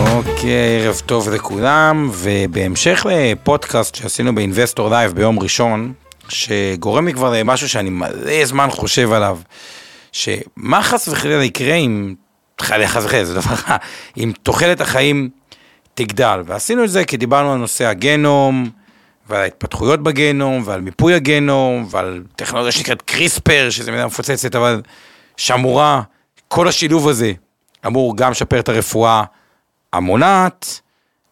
אוקיי, ערב טוב לכולם, ובהמשך לפודקאסט שעשינו ב Investor Live ביום ראשון, שגורם לי כבר למשהו שאני מלא זמן חושב עליו, שמה חס וחלילה יקרה אם, חס וחלילה, זה דבר רע, אם תוחלת החיים תגדל, ועשינו את זה כי דיברנו על נושא הגנום, ועל ההתפתחויות בגנום, ועל מיפוי הגנום, ועל טכנולוגיה שנקראת קריספר, שזה מילה מפוצצת, אבל שאמורה, כל השילוב הזה אמור גם לשפר את הרפואה המונעת,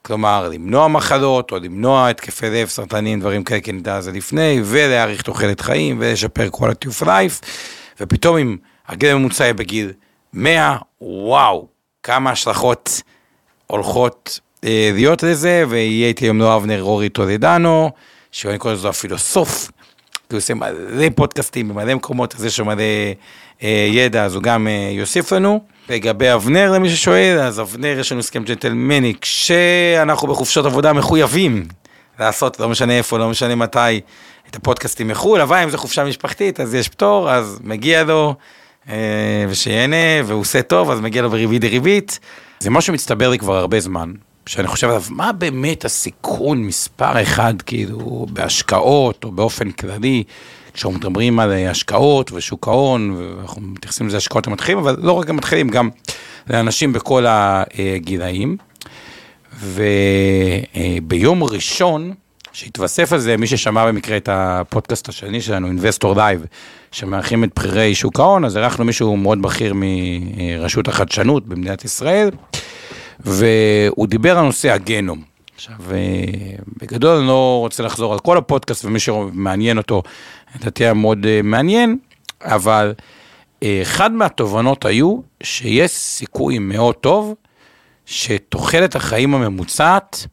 כלומר למנוע מחלות, או למנוע התקפי לב, סרטנים, דברים כאלה, כי נדע על זה לפני, ולהאריך תוחלת חיים, ולשפר quality of life, ופתאום אם הגיל הממוצע יהיה בגיל 100, וואו, כמה השלכות הולכות אה, להיות לזה, ויהיה איתי היום לא אבנר אורי טולדנו, שאני קורא לזה הפילוסוף, הוא עושה מלא פודקאסטים במלא מקומות, אז יש שם מלא אה, ידע, אז הוא גם אה, יוסיף לנו. לגבי אבנר, למי ששואל, אז אבנר יש לנו הסכם ג'נטלמני, כשאנחנו בחופשות עבודה מחויבים לעשות, לא משנה איפה, לא משנה מתי, את הפודקאסטים מחו"ל, אבל אם זו חופשה משפחתית, אז יש פטור, אז מגיע לו, אה, ושיהנה, והוא עושה טוב, אז מגיע לו בריבית דריבית. זה משהו שמצטבר לי כבר הרבה זמן, שאני חושב עליו, מה באמת הסיכון מספר אחד, כאילו, בהשקעות או באופן כללי, כשאנחנו מדברים על השקעות ושוק ההון, ואנחנו מתייחסים לזה השקעות למתחילים, אבל לא רק למתחילים, גם לאנשים בכל הגילאים. וביום ראשון, שהתווסף על זה, מי ששמע במקרה את הפודקאסט השני שלנו, Investor Live, שמארחים את בכירי שוק ההון, אז אירחנו מישהו מאוד בכיר מרשות החדשנות במדינת ישראל. והוא דיבר על נושא הגנום. עכשיו, בגדול אני לא רוצה לחזור על כל הפודקאסט, ומי שמעניין אותו, לדעתי היה מאוד אה, מעניין, אבל אה, אחד מהתובנות היו שיש סיכוי מאוד טוב שתוחלת החיים הממוצעת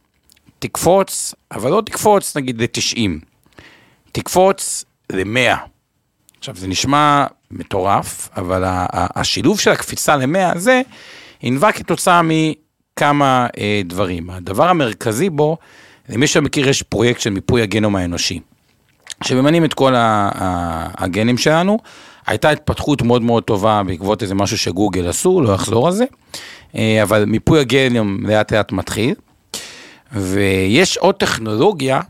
תקפוץ, אבל לא תקפוץ נגיד ל-90, תקפוץ ל-100. עכשיו, זה נשמע מטורף, אבל השילוב של הקפיצה ל-100 הזה, ינבע כתוצאה כמה אה, דברים. הדבר המרכזי בו, למי שמכיר, יש פרויקט של מיפוי הגנום האנושי, שממנים את כל הגנים שלנו. הייתה התפתחות מאוד מאוד טובה בעקבות איזה משהו שגוגל עשו, לא אחזור על זה, אה, אבל מיפוי הגנום לאט לאט מתחיל. ויש עוד טכנולוגיה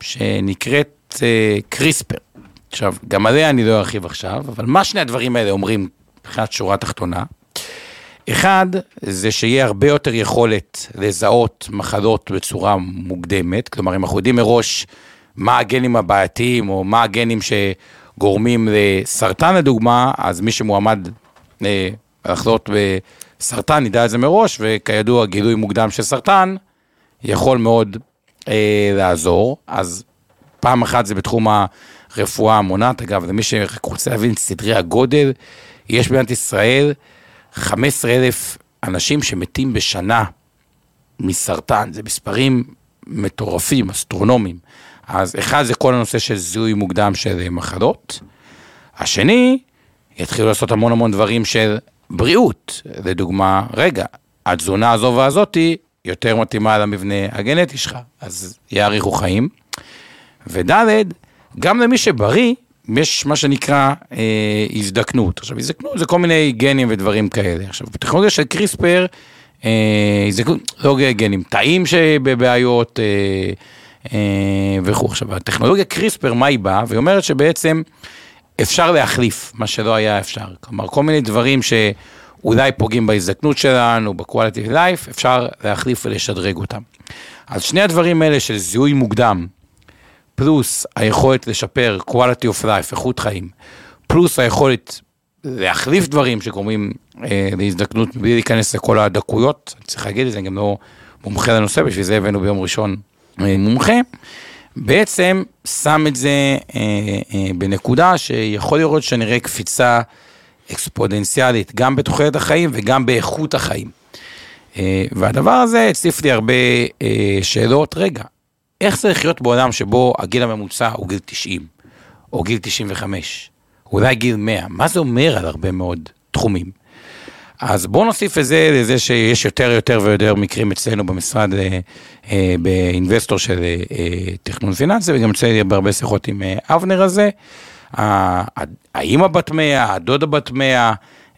שנקראת אה, קריספר. עכשיו, גם עליה אני לא ארחיב עכשיו, אבל מה שני הדברים האלה אומרים מבחינת שורה תחתונה? אחד, זה שיהיה הרבה יותר יכולת לזהות מחלות בצורה מוקדמת, כלומר, אם אנחנו יודעים מראש מה הגנים הבעייתיים, או מה הגנים שגורמים לסרטן לדוגמה, אז מי שמועמד אה, לחלות בסרטן, ידע את זה מראש, וכידוע, גילוי מוקדם של סרטן יכול מאוד אה, לעזור. אז פעם אחת זה בתחום הרפואה המונעת, אגב, למי שרוצה להבין את סדרי הגודל, יש במדינת ישראל 15 אלף אנשים שמתים בשנה מסרטן, זה מספרים מטורפים, אסטרונומיים. אז אחד זה כל הנושא של זיהוי מוקדם של מחלות. השני, יתחילו לעשות המון המון דברים של בריאות. לדוגמה, רגע, התזונה הזו והזאתי יותר מתאימה למבנה הגנטי שלך, אז יאריכו חיים. וד', גם למי שבריא, יש מה שנקרא אה, הזדקנות. עכשיו, הזדקנות זה כל מיני גנים ודברים כאלה. עכשיו, בטכנולוגיה של קריספר, אה, הזדקנות, לא גנים, תאים שבבעיות אה, אה, וכו'. עכשיו, הטכנולוגיה קריספר, מה היא באה? והיא אומרת שבעצם אפשר להחליף מה שלא היה אפשר. כלומר, כל מיני דברים שאולי פוגעים בהזדקנות שלנו, ב-quality life, אפשר להחליף ולשדרג אותם. אז שני הדברים האלה של זיהוי מוקדם, פלוס היכולת לשפר quality of life, איכות חיים, פלוס היכולת להחליף דברים שגורמים אה, להזדקנות בלי להיכנס לכל הדקויות, אני צריך להגיד את זה, אני גם לא מומחה לנושא, בשביל זה הבאנו ביום ראשון אה, מומחה, בעצם שם את זה אה, אה, בנקודה שיכול לראות שנראה קפיצה אקספודנציאלית גם בתוחלת החיים וגם באיכות החיים. אה, והדבר הזה הציף לי הרבה אה, שאלות, רגע, איך זה לחיות בעולם שבו הגיל הממוצע הוא גיל 90, או גיל 95, אולי גיל 100, מה זה אומר על הרבה מאוד תחומים? אז בואו נוסיף את זה לזה שיש יותר יותר ויותר מקרים אצלנו במשרד אה, אה, באינבסטור של אה, אה, תכנון פיננסי, וגם יוצא לי בהרבה שיחות עם אה, אבנר הזה. ה- האימא בת 100, הדודה בת 100,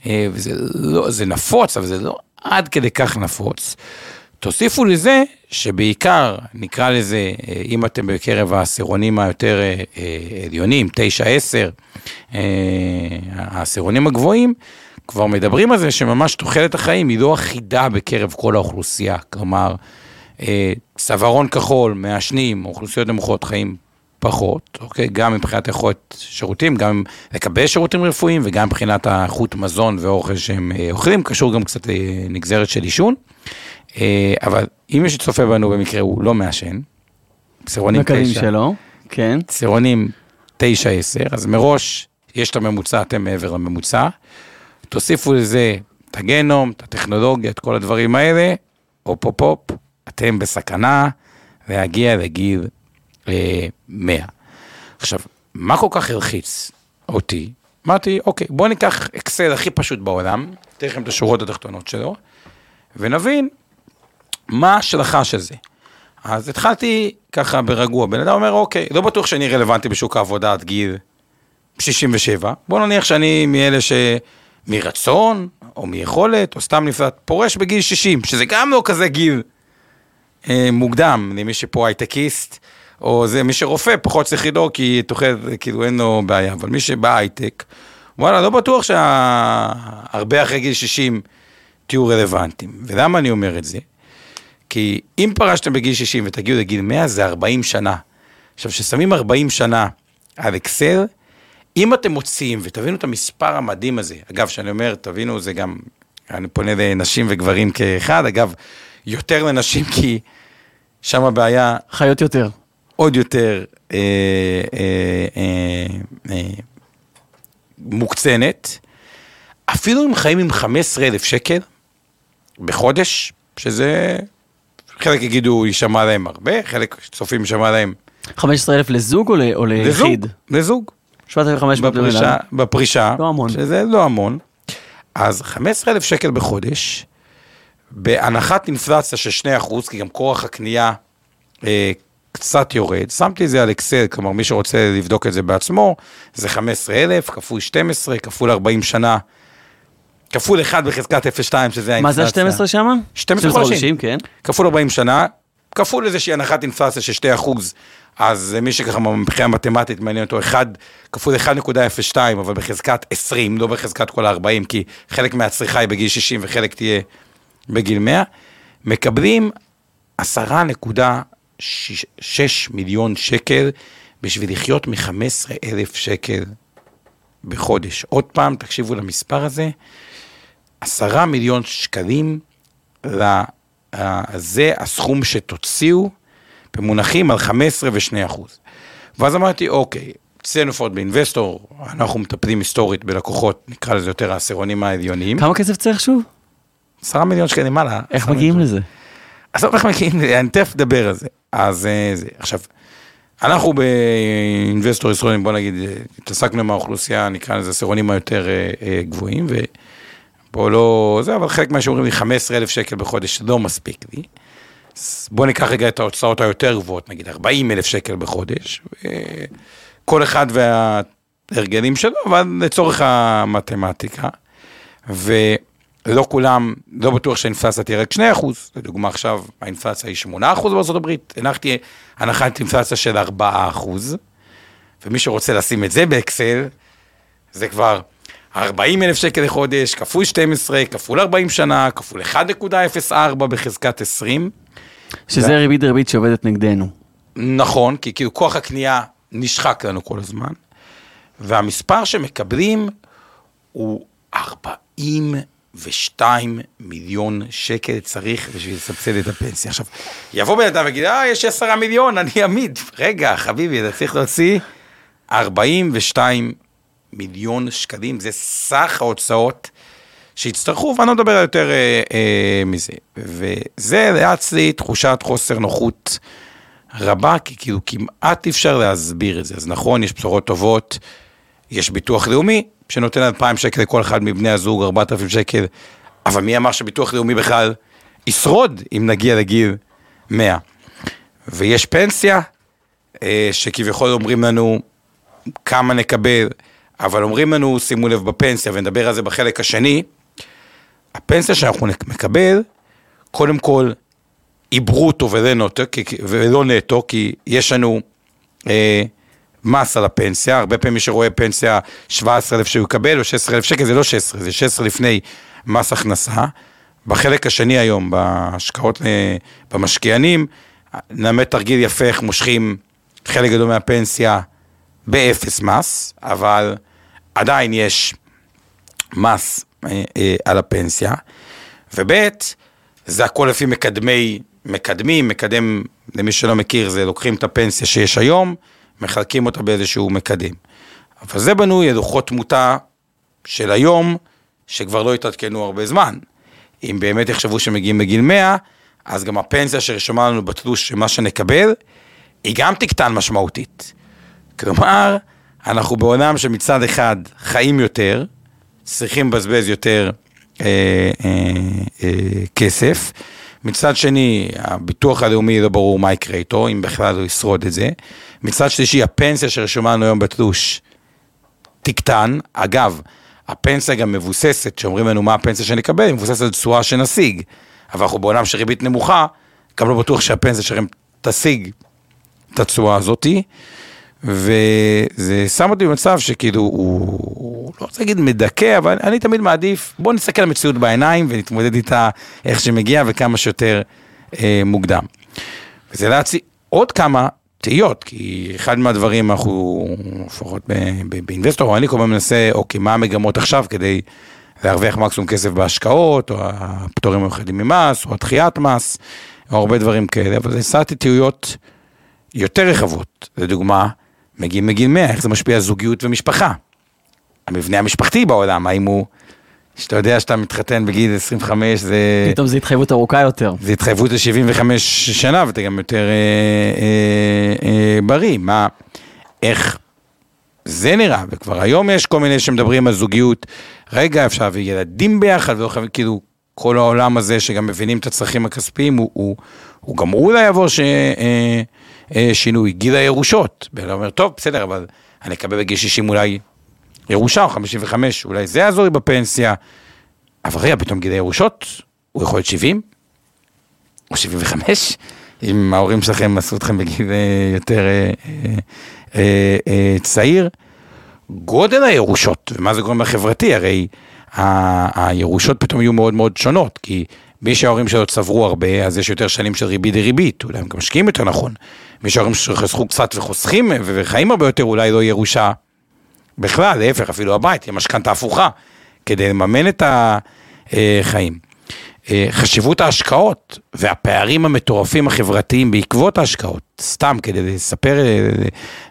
אה, וזה לא, זה נפוץ, אבל זה לא עד כדי כך נפוץ. תוסיפו לזה שבעיקר, נקרא לזה, אה, אם אתם בקרב העשירונים היותר אה, אה, עליונים, 9-10, העשירונים הגבוהים, כבר מדברים על זה שממש תוחלת החיים היא לא אחידה בקרב כל האוכלוסייה. כלומר, צווארון כחול, מעשנים, אוכלוסיות נמוכות חיים פחות, אוקיי? גם מבחינת יכולת שירותים, גם לקבל שירותים רפואיים וגם מבחינת האיכות מזון ואוכל שהם אוכלים, קשור גם קצת לנגזרת של עישון. אה, אבל אם מי שצופה בנו במקרה הוא לא מעשן, מקווים תשע, שלא, כן. עשירונים 9-10, אז מראש יש את הממוצע, אתם מעבר לממוצע. תוסיפו לזה את הגנום, את הטכנולוגיה, את כל הדברים האלה, הופ הופ הופ, אתם בסכנה להגיע לגיל אה, 100. עכשיו, מה כל כך הלחיץ אותי? אמרתי, אוקיי, בואו ניקח אקסל הכי פשוט בעולם, אתן לכם את השורות התחתונות שלו, ונבין מה ההשלכה של זה. אז התחלתי ככה ברגוע, בן אדם אומר, אוקיי, לא בטוח שאני רלוונטי בשוק העבודה עד גיל 67, בוא נניח שאני מאלה שמרצון, או מיכולת, או סתם נפלט, פורש בגיל 60, שזה גם לא כזה גיל אה, מוקדם, למי שפה הייטקיסט, או זה מי שרופא, פחות צריך לדאוג, כי תוכל, כאילו אין לו בעיה, אבל מי שבהייטק, וואלה, לא בטוח שהרבה אחרי גיל 60 תהיו רלוונטיים. ולמה אני אומר את זה? כי אם פרשתם בגיל 60 ותגיעו לגיל 100, זה 40 שנה. עכשיו, כששמים 40 שנה על אקסל, אם אתם מוציאים, ותבינו את המספר המדהים הזה, אגב, כשאני אומר, תבינו, זה גם, אני פונה לנשים וגברים כאחד, אגב, יותר לנשים, כי שם הבעיה חיות יותר. עוד יותר אה, אה, אה, אה, מוקצנת. אפילו אם חיים עם 15,000 שקל בחודש, שזה, חלק יגידו יישמע להם הרבה, חלק צופים יישמע להם 15,000 לזוג או ל- או לזוג, ליחיד? לזוג, 7,500 לבן בפרישה, אדם. בפרישה, לא המון. שזה לא המון. אז 15,000 שקל בחודש, בהנחת אינפלציה של 2%, כי גם כורח הקנייה אה, קצת יורד, שמתי את זה על אקסל, כלומר מי שרוצה לבדוק את זה בעצמו, זה 15,000 כפול 12, כפול 40 שנה, כפול 1 בחזקת 0.2, שזה מה זה האינפלציה. ה-12 שמה? 12 חודשים. כן. כפול 40 שנה, כפול איזושהי הנחת אינפלציה של 2 אחוז, אז מי שככה מבחינה מתמטית מעניין אותו 1 כפול 1.02, אבל בחזקת 20, לא בחזקת כל ה-40, כי חלק מהצריכה היא בגיל 60 וחלק תהיה בגיל 100, מקבלים 10.6 מיליון שקל בשביל לחיות מ-15,000 שקל בחודש. עוד פעם, תקשיבו למספר הזה, 10 מיליון שקלים זה הסכום שתוציאו במונחים על 15 ו-2 אחוז. ואז אמרתי, אוקיי, לפחות באינבסטור, אנחנו מטפלים היסטורית בלקוחות, נקרא לזה יותר העשירונים העליוניים. כמה כסף צריך שוב? 10 מיליון שקלים, מה לה? איך 10 מגיעים מיליון. לזה? עזוב איך מגיעים, לזה, אני תכף אדבר על זה. אז אה, זה, עכשיו, אנחנו באינבסטור ישראלים, בוא נגיד, התעסקנו עם האוכלוסייה, נקרא לזה עשירונים היותר אה, אה, גבוהים, ופה לא, זה, אבל חלק מה שאומרים לי, 15,000 שקל בחודש לא מספיק לי. בוא ניקח רגע את ההוצאות היותר גבוהות, נגיד 40,000 שקל בחודש. כל אחד וההרגלים שלו, אבל לצורך המתמטיקה. ולא כולם, לא בטוח שהאינפלציה תהיה רק 2 אחוז, לדוגמה עכשיו האינפלציה היא 8 אחוז הברית, הנחתי הנחת אינפלציה של 4 אחוז, ומי שרוצה לשים את זה באקסל, זה כבר 40 אלף שקל לחודש, כפול 12, כפול 40 שנה, כפול 1.04 בחזקת 20. שזה ריבית דריבית שעובדת נגדנו. נכון, כי כאילו כוח הקנייה נשחק לנו כל הזמן, והמספר שמקבלים הוא 42 מיליון שקל צריך בשביל לסבסד את הפנסיה. עכשיו, יבוא בן אדם ויגיד, אה, יש 10 מיליון, אני עמיד. רגע, חביבי, אתה צריך להוציא 42 מיליון שקלים, זה סך ההוצאות שיצטרכו, ואני לא מדבר יותר אה, אה, מזה. וזה היה אצלי תחושת חוסר נוחות רבה, כי כאילו כמעט אי אפשר להסביר את זה. אז נכון, יש בשורות טובות, יש ביטוח לאומי, שנותן 2,000 שקל לכל אחד מבני הזוג, 4,000 שקל, אבל מי אמר שביטוח לאומי בכלל ישרוד אם נגיע לגיל 100? ויש פנסיה, אה, שכביכול אומרים לנו כמה נקבל, אבל אומרים לנו, שימו לב בפנסיה, ונדבר על זה בחלק השני, הפנסיה שאנחנו נקבל, קודם כל, היא ברוטו ולא נטו, כי- יש לנו אה, מס על הפנסיה, הרבה פעמים מי שרואה פנסיה 17,000 שהוא יקבל, או 16,000 שקל, זה לא 16, זה 16 לפני מס הכנסה. בחלק השני היום, בהשקעות במשקיענים, נלמד תרגיל יפה איך מושכים חלק גדול מהפנסיה באפס מס, אבל עדיין יש מס אה, אה, על הפנסיה, וב' זה הכל לפי מקדמי, מקדמים, מקדם, למי שלא מכיר, זה לוקחים את הפנסיה שיש היום, מחלקים אותה באיזשהו מקדם. אבל זה בנוי על לוחות תמותה של היום, שכבר לא התעדכנו הרבה זמן. אם באמת יחשבו שמגיעים בגיל 100, אז גם הפנסיה שרשומה לנו בתלוש של מה שנקבל, היא גם תקטן משמעותית. כלומר, אנחנו בעולם שמצד אחד חיים יותר, צריכים לבזבז יותר אה, אה, אה, כסף, מצד שני, הביטוח הלאומי לא ברור מה יקרה איתו, אם בכלל הוא ישרוד את זה. מצד שלישי, הפנסיה שרשומה לנו היום בתלוש תקטן. אגב, הפנסיה גם מבוססת, שאומרים לנו מה הפנסיה שנקבל, היא מבוססת על תשואה שנשיג. אבל אנחנו בעולם של ריבית נמוכה, גם לא בטוח שהפנסיה שלכם תשיג את התשואה הזאתי. וזה שם אותי במצב שכאילו, הוא, הוא לא רוצה להגיד מדכא, אבל אני תמיד מעדיף, בוא נסתכל על המציאות בעיניים ונתמודד איתה איך שמגיע וכמה שיותר אה, מוקדם. וזה להציע עוד כמה תהיות, כי אחד מהדברים אנחנו, לפחות באינבסטור, אני כל הזמן מנסה, אוקיי, מה המגמות עכשיו כדי להרוויח מקסימום כסף בהשקעות, או הפטורים המיוחדים ממס, או הדחיית מס, או הרבה דברים כאלה, אבל הצעתי תהיות יותר רחבות. לדוגמה, מגיעים מגיל 100, איך זה משפיע על זוגיות ומשפחה. המבנה המשפחתי בעולם, האם הוא, שאתה יודע שאתה מתחתן בגיל 25, זה... פתאום זו התחייבות ארוכה יותר. זה התחייבות ל-75 שנה, ואתה גם יותר אה, אה, אה, בריא. מה, איך זה נראה? וכבר היום יש כל מיני שמדברים על זוגיות. רגע, אפשר להביא ילדים ביחד, ולא חייבים, כאילו, כל העולם הזה שגם מבינים את הצרכים הכספיים, הוא, הוא, הוא גם הוא אולי יעבור ש, אה, אה, שינוי. גיל הירושות. ואתה אומר, טוב, בסדר, אבל אני אקבל בגיל 60 אולי ירושה, או 55, אולי זה יעזור לי בפנסיה. אבל רגע, פתאום גיל הירושות, הוא יכול להיות 70? או 75, אם ההורים שלכם עשו אתכם בגיל אה, יותר אה, אה, אה, אה, צעיר. גודל הירושות, ומה זה גורם לחברתי, הרי ה- הירושות פתאום יהיו מאוד מאוד שונות, כי מי שההורים שלו צברו הרבה, אז יש יותר שנים של ריבית דריבית, אולי הם גם משקיעים יותר נכון. מי שההורים שלו חסכו קצת וחוסכים וחיים הרבה יותר, אולי לא ירושה בכלל, להפך, אפילו הבית, תהיה משכנתה הפוכה, כדי לממן את החיים. אה, חשיבות ההשקעות והפערים המטורפים החברתיים בעקבות ההשקעות, סתם כדי לספר,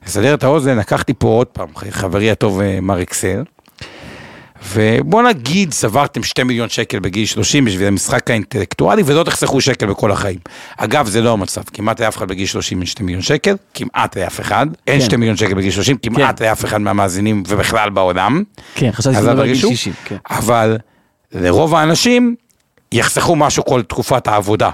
לסדר את האוזן, לקחתי פה עוד פעם, חברי הטוב אה, מר אקסל, ובוא נגיד צברתם 2 מיליון שקל בגיל 30 בשביל המשחק האינטלקטואלי ולא תחסכו שקל בכל החיים. אגב, זה לא המצב, כמעט לאף אחד בגיל 30 אין 2 מיליון שקל, כמעט לאף אחד, אין כן. 2 מיליון שקל בגיל 30, כמעט לאף אחד מהמאזינים ובכלל בעולם. כן, חשבתי שזה אל בגיל תרגישו. 60. כן. אבל לרוב האנשים יחסכו משהו כל תקופת העבודה.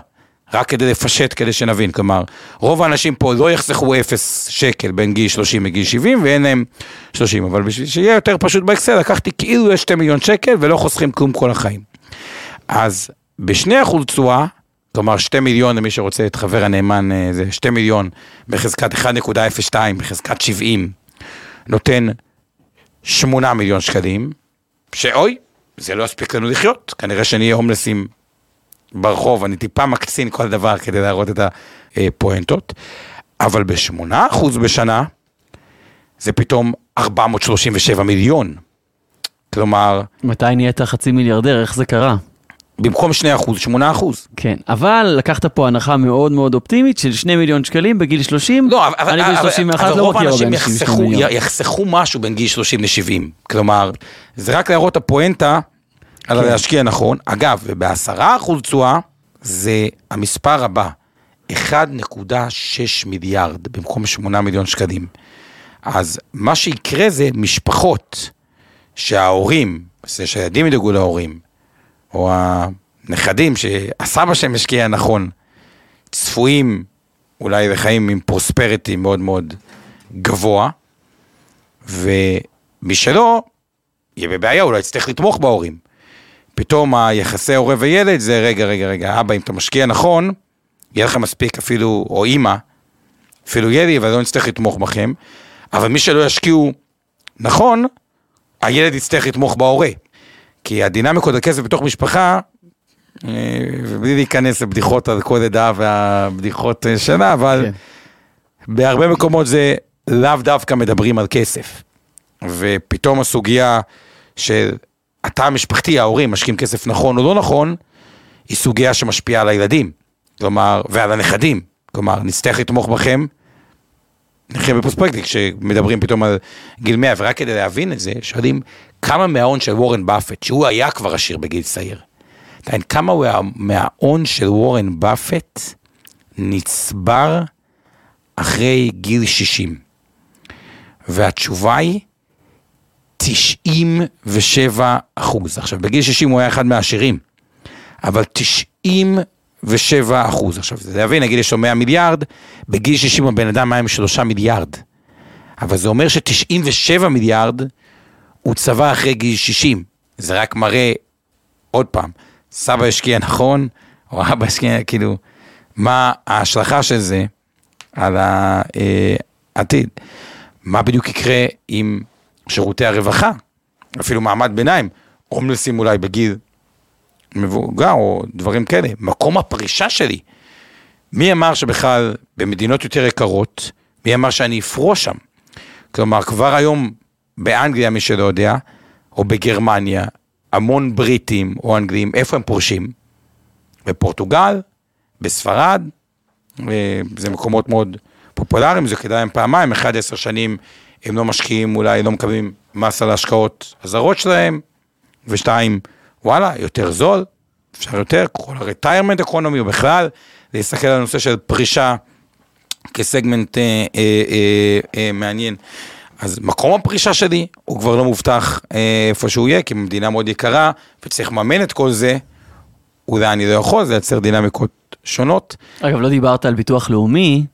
רק כדי לפשט, כדי שנבין. כלומר, רוב האנשים פה לא יחסכו אפס שקל בין גיל 30 לגיל 70, ואין להם 30. אבל בשביל שיהיה יותר פשוט באקסל, לקחתי כאילו יש 2 מיליון שקל ולא חוסכים כלום כל החיים. אז ב-2% תשואה, כלומר 2 מיליון למי שרוצה את חבר הנאמן, אה, זה 2 מיליון בחזקת 1.02, בחזקת 70, נותן 8 מיליון שקלים, שאוי, זה לא יספיק לנו לחיות, כנראה שנהיה הומלסים ברחוב, אני טיפה מקצין כל דבר כדי להראות את הפואנטות, אבל ב-8% בשנה, זה פתאום 437 מיליון. כלומר, מתי נהיית חצי מיליארדר? איך זה קרה? במקום 2%, 8%. כן, אבל לקחת פה הנחה מאוד מאוד אופטימית של 2 מיליון שקלים בגיל 30. לא, אבל, אני בגיל 31 אבל לא מכיר הרבה אנשים עם 2 יחסכו. יחסכו משהו בין גיל 30 ל-70. כלומר, זה רק להראות הפואנטה, על כן. להשקיע נכון. אגב, ובעשרה אחוז תשואה, זה המספר הבא, 1.6 מיליארד במקום 8 מיליון שקלים. אז מה שיקרה זה משפחות שההורים, זה שהילדים ידאגו להורים, או הנכדים שהסבא שלהם השקיע נכון, צפויים אולי לחיים עם פרוספריטי מאוד מאוד גבוה, ומי שלא, יהיה בבעיה, אולי יצטרך לתמוך בהורים. פתאום היחסי הורה וילד זה רגע, רגע, רגע, אבא, אם אתה משקיע נכון, יהיה לך מספיק אפילו, או אימא, אפילו ילד, אבל לא נצטרך לתמוך בכם, אבל מי שלא ישקיעו נכון, הילד יצטרך לתמוך בהורה. כי הדינמיקות הכסף בתוך משפחה, אה, ובלי להיכנס לבדיחות על כל עדה והבדיחות אה, שלה, אבל כן. בהרבה מקומות זה לאו דווקא מדברים על כסף. ופתאום הסוגיה של התא המשפחתי, ההורים, משקיעים כסף נכון או לא נכון, היא סוגיה שמשפיעה על הילדים. כלומר, ועל הנכדים. כלומר, נצטרך לתמוך בכם, נחיה בפרוספקטיק, כשמדברים פתאום על גיל 100, ורק כדי להבין את זה, שואלים כמה מההון של וורן באפט, שהוא היה כבר עשיר בגיל צעיר, יודע, כמה מההון של וורן באפט נצבר אחרי גיל 60? והתשובה היא 97 אחוז. עכשיו, בגיל 60 הוא היה אחד מהעשירים, אבל 97 אחוז. עכשיו, זה להבין, נגיד יש לו 100 מיליארד, בגיל 60 הבן אדם היה עם 3 מיליארד. אבל זה אומר ש-97 מיליארד הוא צבע אחרי גיל 60. זה רק מראה, עוד פעם, סבא השקיע נכון, או אבא השקיע, כאילו, מה ההשלכה של זה על העתיד. מה בדיוק יקרה עם שירותי הרווחה, אפילו מעמד ביניים, הומלסים אולי בגיל מבוגר או דברים כאלה, מקום הפרישה שלי. מי אמר שבכלל במדינות יותר יקרות, מי אמר שאני אפרוש שם? כלומר, כבר היום באנגליה, מי שלא יודע, או בגרמניה, המון בריטים או אנגלים, איפה הם פורשים? בפורטוגל, בספרד, אה, זה מקומות מאוד פופולריים, זה כדאי להם פעמיים, אחד עשר שנים הם לא משקיעים, אולי לא מקבלים מס על ההשקעות הזרות שלהם, ושתיים, וואלה, יותר זול, אפשר יותר, כל economy, ובכלל, להסתכל על הנושא של פרישה כסגמנט אה, אה, אה, אה, מעניין. אז מקום הפרישה שלי הוא כבר לא מובטח אה, איפה שהוא יהיה, כי מדינה מאוד יקרה, וצריך לממן את כל זה, אולי אני לא יכול, זה ייצר דינמיקות שונות. אגב, לא דיברת על ביטוח לאומי,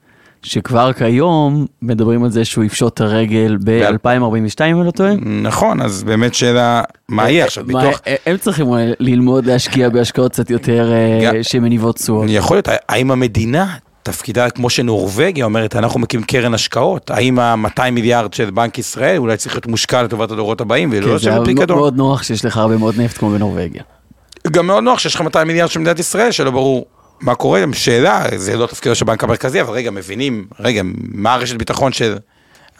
שכבר כיום מדברים על זה שהוא יפשוט את הרגל ב-2042, אם אני לא טועה. נכון, אז באמת שאלה, מה יהיה עכשיו, ביטוח, הם צריכים ללמוד להשקיע בהשקעות קצת יותר אה, שמניבות תשואות. יכול להיות, האם המדינה, תפקידה כמו שנורבגיה אומרת, אנחנו מקימים קרן השקעות, האם ה-200 מיליארד של בנק ישראל אולי צריך להיות מושקע לטובת הדורות הבאים, ולא כן, זה לשבת פיקדון. מאוד נוח שיש לך הרבה מאוד נפט כמו בנורבגיה. גם מאוד נוח שיש לך 200 מיליארד של מדינת ישראל, שלא ברור מה קורה, שאלה, זה לא תפקידו של הבנק המרכזי, אבל רגע, מבינים, רגע, מה הרשת ביטחון של,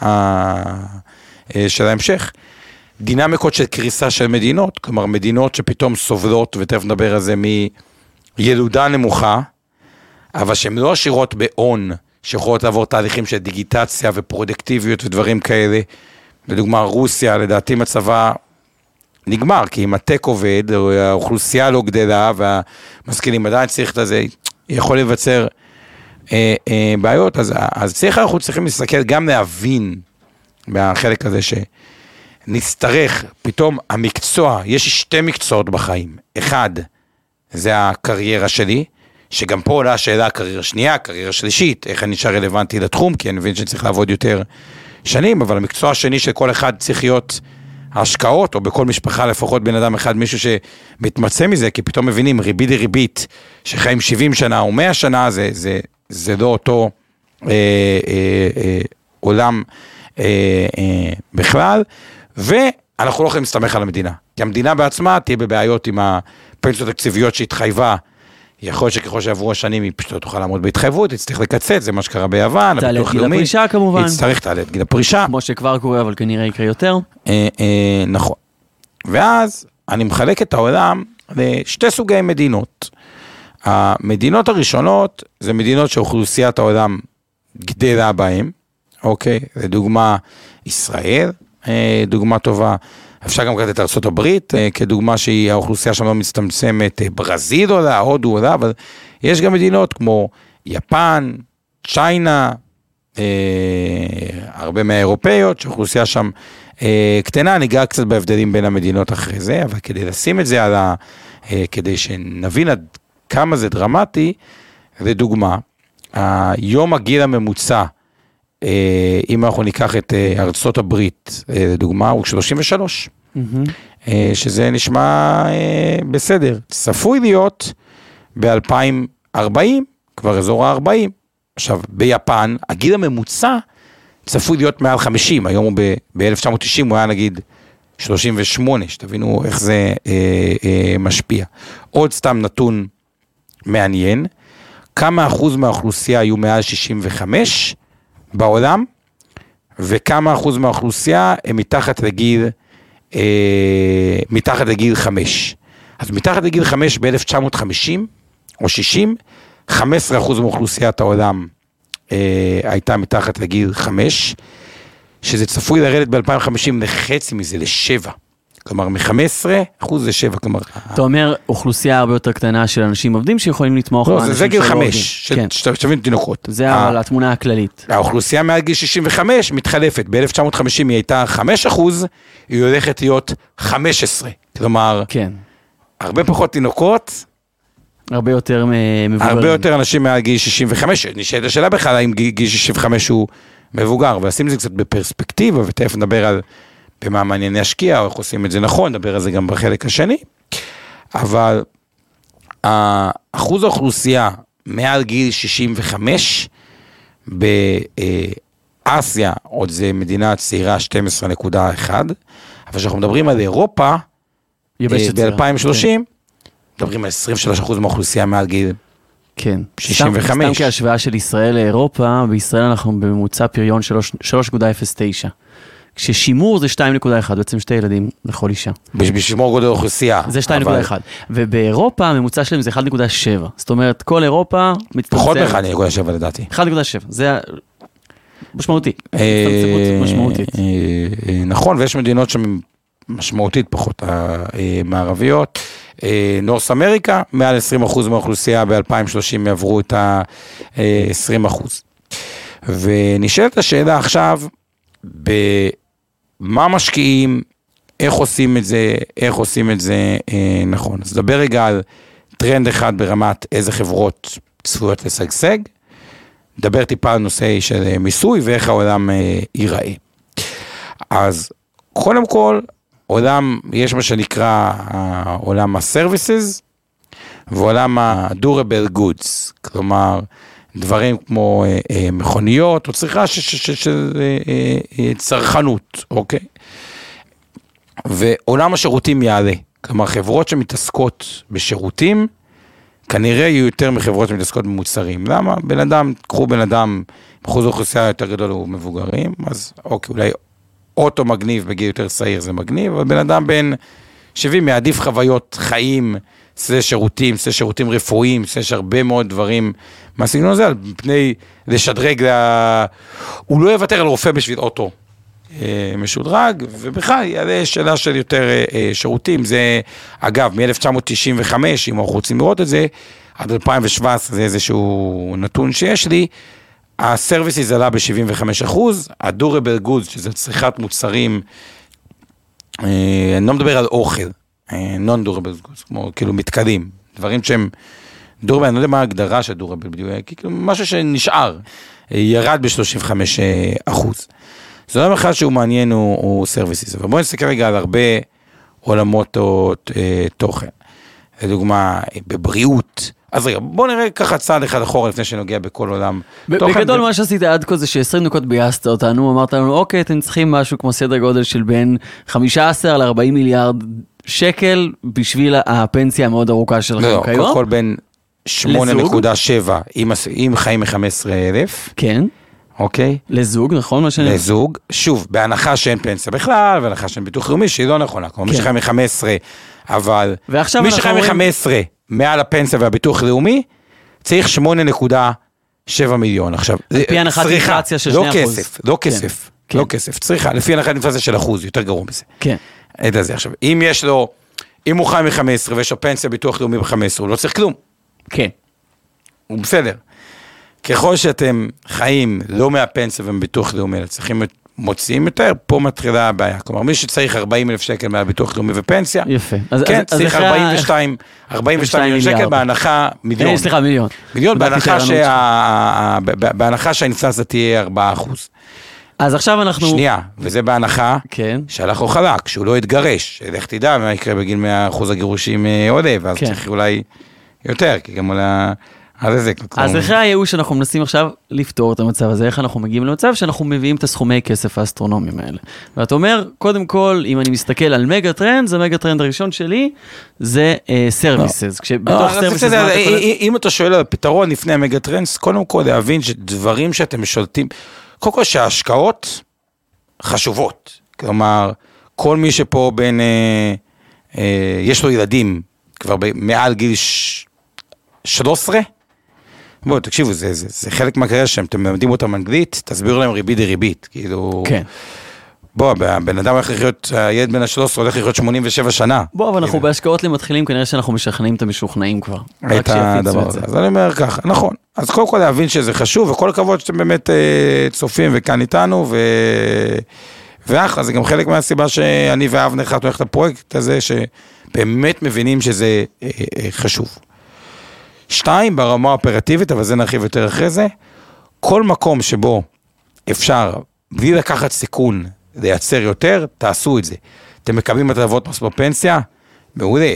ה- אה, של ההמשך? דינמיקות של קריסה של מדינות, כלומר מדינות שפתאום סובלות, ותכף נדבר על זה, מילודה נמוכה, אבל שהן לא עשירות בהון, שיכולות לעבור תהליכים של דיגיטציה ופרודקטיביות ודברים כאלה. לדוגמה, רוסיה, לדעתי מצבה נגמר, כי אם הטק עובד, או האוכלוסייה לא גדלה, והמשכילים עדיין צריך את זה, יכול להיווצר אה, אה, בעיות, אז, אז צריך, אנחנו צריכים להסתכל, גם להבין מהחלק הזה שנצטרך, פתאום המקצוע, יש שתי מקצועות בחיים, אחד, זה הקריירה שלי, שגם פה עולה השאלה הקריירה שנייה, קריירה שלישית, איך אני נשאר רלוונטי לתחום, כי אני מבין שאני צריך לעבוד יותר שנים, אבל המקצוע השני של כל אחד צריך להיות השקעות, או בכל משפחה לפחות בן אדם אחד, מישהו שמתמצא מזה, כי פתאום מבינים ריבית דריבית, שחיים 70 שנה או 100 שנה, זה, זה, זה לא אותו אה, אה, אה, עולם אה, אה, בכלל, ואנחנו לא יכולים להסתמך על המדינה, כי המדינה בעצמה תהיה בבעיות עם הפנסיות התקציביות שהתחייבה. יכול להיות שככל שעברו השנים היא פשוט לא תוכל לעמוד בהתחייבות, תצטרך לקצץ, זה מה שקרה ביוון, תעלה את הביטוח גיל לאומי. הפרישה כמובן. היא תצטרך תעלה את גיל הפרישה. כמו שכבר קורה, אבל כנראה יקרה יותר. אה, אה, נכון. ואז אני מחלק את העולם לשתי סוגי מדינות. המדינות הראשונות זה מדינות שאוכלוסיית העולם גדלה בהן, אוקיי? לדוגמה, ישראל, אה, דוגמה טובה. אפשר גם לקחת את ארה"ב אה, כדוגמה שהיא האוכלוסייה שם לא מצטמצמת, אה, ברזיל עולה, הודו עולה, אבל יש גם מדינות כמו יפן, צ'יינה, אה, הרבה מהאירופאיות, שהאוכלוסייה שם קטנה, ניגע קצת בהבדלים בין המדינות אחרי זה, אבל כדי לשים את זה על ה... כדי שנבין עד כמה זה דרמטי, לדוגמה, היום הגיל הממוצע, אם אנחנו ניקח את אה, ארצות הברית, אה, לדוגמה, הוא 33, מהמם. אה, שזה נשמע אה, בסדר. צפוי להיות ב-2040, כבר אזור ה-40. עכשיו, ביפן, הגיל הממוצע צפוי להיות מעל 50, היום הוא ב-1990 הוא היה נגיד 38, שתבינו איך זה אה, אה, משפיע. עוד סתם נתון מעניין, כמה אחוז מהאוכלוסייה היו מעל 65 בעולם, וכמה אחוז מהאוכלוסייה הם מתחת לגיל, אה, מתחת לגיל 5. אז מתחת לגיל 5 ב-1950 או 60, 15 אחוז מאוכלוסיית העולם אה, הייתה מתחת לגיל 5, שזה צפוי לרדת ב-2050 לחצי מזה, לשבע. כלומר, מ-15 אחוז ל-7, כלומר, אתה אומר אוכלוסייה הרבה יותר קטנה של אנשים עובדים שיכולים לתמוך לא, זה, באנשים זה גיל שלא 5, עובדים. כן, שתבין תינוקות. זה ה- התמונה הכללית. האוכלוסייה מעל גיל 65 מתחלפת, ב-1950 היא הייתה 5 אחוז, היא הולכת להיות 15. כלומר, כן. הרבה פחות תינוקות, הרבה יותר מ- מבוגרים. הרבה יותר אנשים מעל גיל 65. נשאלת השאלה בכלל האם גיל 65 הוא מבוגר, ולשים את זה קצת בפרספקטיבה, ותכף נדבר על במה מעניין להשקיע, או איך עושים את זה נכון, נדבר על זה גם בחלק השני. אבל אחוז האוכלוסייה מעל גיל 65 באסיה, עוד זה מדינה צעירה 12.1, אבל כשאנחנו מדברים על אירופה, יבשת צעירה. ב-2030, מדברים על 23% מהאוכלוסייה מעל גיל כן. 65. סתם, סתם כהשוואה של ישראל לאירופה, בישראל אנחנו בממוצע פריון 3 3.09. כששימור זה 2.1, בעצם שתי ילדים לכל אישה. בשביל לשמור גודל האוכלוסייה. זה אבל 2.1. ובאירופה הממוצע שלהם זה 1.7. זאת אומרת, כל אירופה מצטמצמת. פחות מ-1.7 לדעתי. 1.7, זה משמעותי. אה, משמעותית. אה, אה, נכון, ויש מדינות שהן משמעותית פחות מערביות. נורס אמריקה, מעל 20% מהאוכלוסייה ב-2030 יעברו את ה-20%. ונשאלת השאלה עכשיו, במה משקיעים, איך עושים את זה, איך עושים את זה אה, נכון. אז נדבר רגע על טרנד אחד ברמת איזה חברות צפויות לשגשג. נדבר טיפה על נושא של אה, מיסוי ואיך העולם אה, ייראה. אז קודם כל, עולם, יש מה שנקרא אה, עולם ה-services ועולם ה-durable goods, כלומר, דברים כמו אה, אה, מכוניות או צריכה של אה, אה, אה, צרכנות, אוקיי? ועולם השירותים יעלה, כלומר, חברות שמתעסקות בשירותים, כנראה יהיו יותר מחברות שמתעסקות במוצרים. למה? בן אדם, קחו בן אדם, אחוז האוכלוסייה יותר גדול הוא מבוגרים, אז אוקיי, אולי אוטו מגניב בגיל יותר צעיר זה מגניב, אבל בן אדם בן 70 מעדיף חוויות חיים, סלש שירותים, סלש שירותים רפואיים, סלש הרבה מאוד דברים מהסגנון הזה, על פני לשדרג, לה... הוא לא יוותר על רופא בשביל אוטו. אה, משודרג, ובכלל יעלה שאלה של יותר אה, אה, שירותים. זה, אגב, מ-1995, אם אנחנו רוצים לראות את זה, עד 2017, זה איזשהו נתון שיש לי, הסרוויסיס עלה ב-75 אחוז, ה-durable goods, שזה צריכת מוצרים, אני לא מדבר על אוכל, אה, non-durable goods, כמו כאילו מתכלים, דברים שהם durable, אני לא יודע מה ההגדרה של durable בדיוק, כאילו משהו שנשאר, אה, ירד ב-35 אחוז. זה לא אחד שהוא מעניין הוא, הוא services, אבל בואו נסתכל רגע על הרבה עולמות או, אה, תוכן. לדוגמה, אה, בבריאות. אז רגע, בואו נראה ככה צעד אחד אחורה לפני שנוגע בכל עולם. ב-. בגדול מה שעשית עד כה זה ש-20 דקות ביאסת אותנו, אמרת לנו, אוקיי, אתם צריכים משהו כמו סדר גודל של בין 15 ל-40 מיליארד שקל בשביל הפנסיה המאוד ארוכה לא, שלכם לא, קודם כיום. כל בין 8.7, אם, אם חיים מ-15,000, כן, אוקיי? לזוג, נכון? מה ש... לזוג, שוב, בהנחה שאין פנסיה בכלל, בהנחה שאין ביטוח לאומי, שהיא לא נכונה, כלומר מי כן. שחי מ-15, אבל ועכשיו מי אנחנו שחי רואים- מ-15 מעל הפנסיה והביטוח לאומי, צריך 8.7 מיליון. עכשיו, על פי הנחת אינפלציה של לא 2%. כסף, לא כן, כסף, כן. לא כסף, צריכה, לפי הנחת אינפלציה של אחוז, יותר גרוע מזה. כן. את הזה. עכשיו, אם יש לו, אם הוא חי מ-15 ויש לו פנסיה ביטוח לאומי ב-15, הוא לא צריך כלום, כן. הוא בסדר. ככל שאתם חיים לא מהפנסיה ומביטוח לאומי, אלא צריכים, מוציאים יותר, פה מתחילה הבעיה. כלומר, מי שצריך 40 אלף שקל מהביטוח לאומי ופנסיה, יפה. אז- כן, אז- אז צריך ה- 42, 42 מיליון שקל. בהנחה, מיליון. אה, סליחה, מיליון. מיליון בהנחה שה- ב- בהנחה שהאינפלציה תהיה 4 אחוז. אז עכשיו אנחנו... שנייה, וזה בהנחה כן. שהלך או חלק, שהוא לא יתגרש. לך תדע מה יקרה בגיל 100 אחוז הגירושים אה, עולה, ואז כן. צריך אולי יותר, כי גם עולה... אז זה... אז אחרי הייאוש שאנחנו מנסים עכשיו לפתור את המצב הזה, איך אנחנו מגיעים למצב שאנחנו מביאים את הסכומי כסף האסטרונומיים האלה. ואתה אומר, קודם כל, אם אני מסתכל על mega trend, ה mega trend הראשון שלי זה services. כשבתוך לא, אז services... בסדר, מה אתה יכול- אם אתה שואל על הפתרון לפני ה mega trends, קודם כל להבין שדברים שאתם שולטים, קודם כל שההשקעות חשובות. כלומר, כל מי שפה בין, אה, אה, יש לו ילדים כבר מעל גיל 13, בואו תקשיבו, זה, זה, זה חלק מהקריירה שלהם, אתם מלמדים אותם אנגלית, תסבירו להם ריבית דריבית, כאילו... כן. בוא, הבן אדם הולך לחיות, הילד בן ה-13 הולך לחיות 87 שנה. בוא, אבל אנחנו כאילו. בהשקעות למתחילים, כנראה שאנחנו משכנעים את המשוכנעים כבר. את הדבר הזה. זה. אז אני אומר ככה, נכון. אז קודם כל להבין שזה חשוב, וכל הכבוד שאתם באמת אה, צופים וכאן איתנו, ו... ואחלה, זה גם חלק מהסיבה שאני ואבנר החלטנו ללכת לפרויקט הזה, שבאמת מבינים שזה אה, אה, חשוב. שתיים, ברמה האופרטיבית, אבל זה נרחיב יותר אחרי זה, כל מקום שבו אפשר, בלי לקחת סיכון, לייצר יותר, תעשו את זה. אתם מקבלים הטבות מס בפנסיה, מעולה,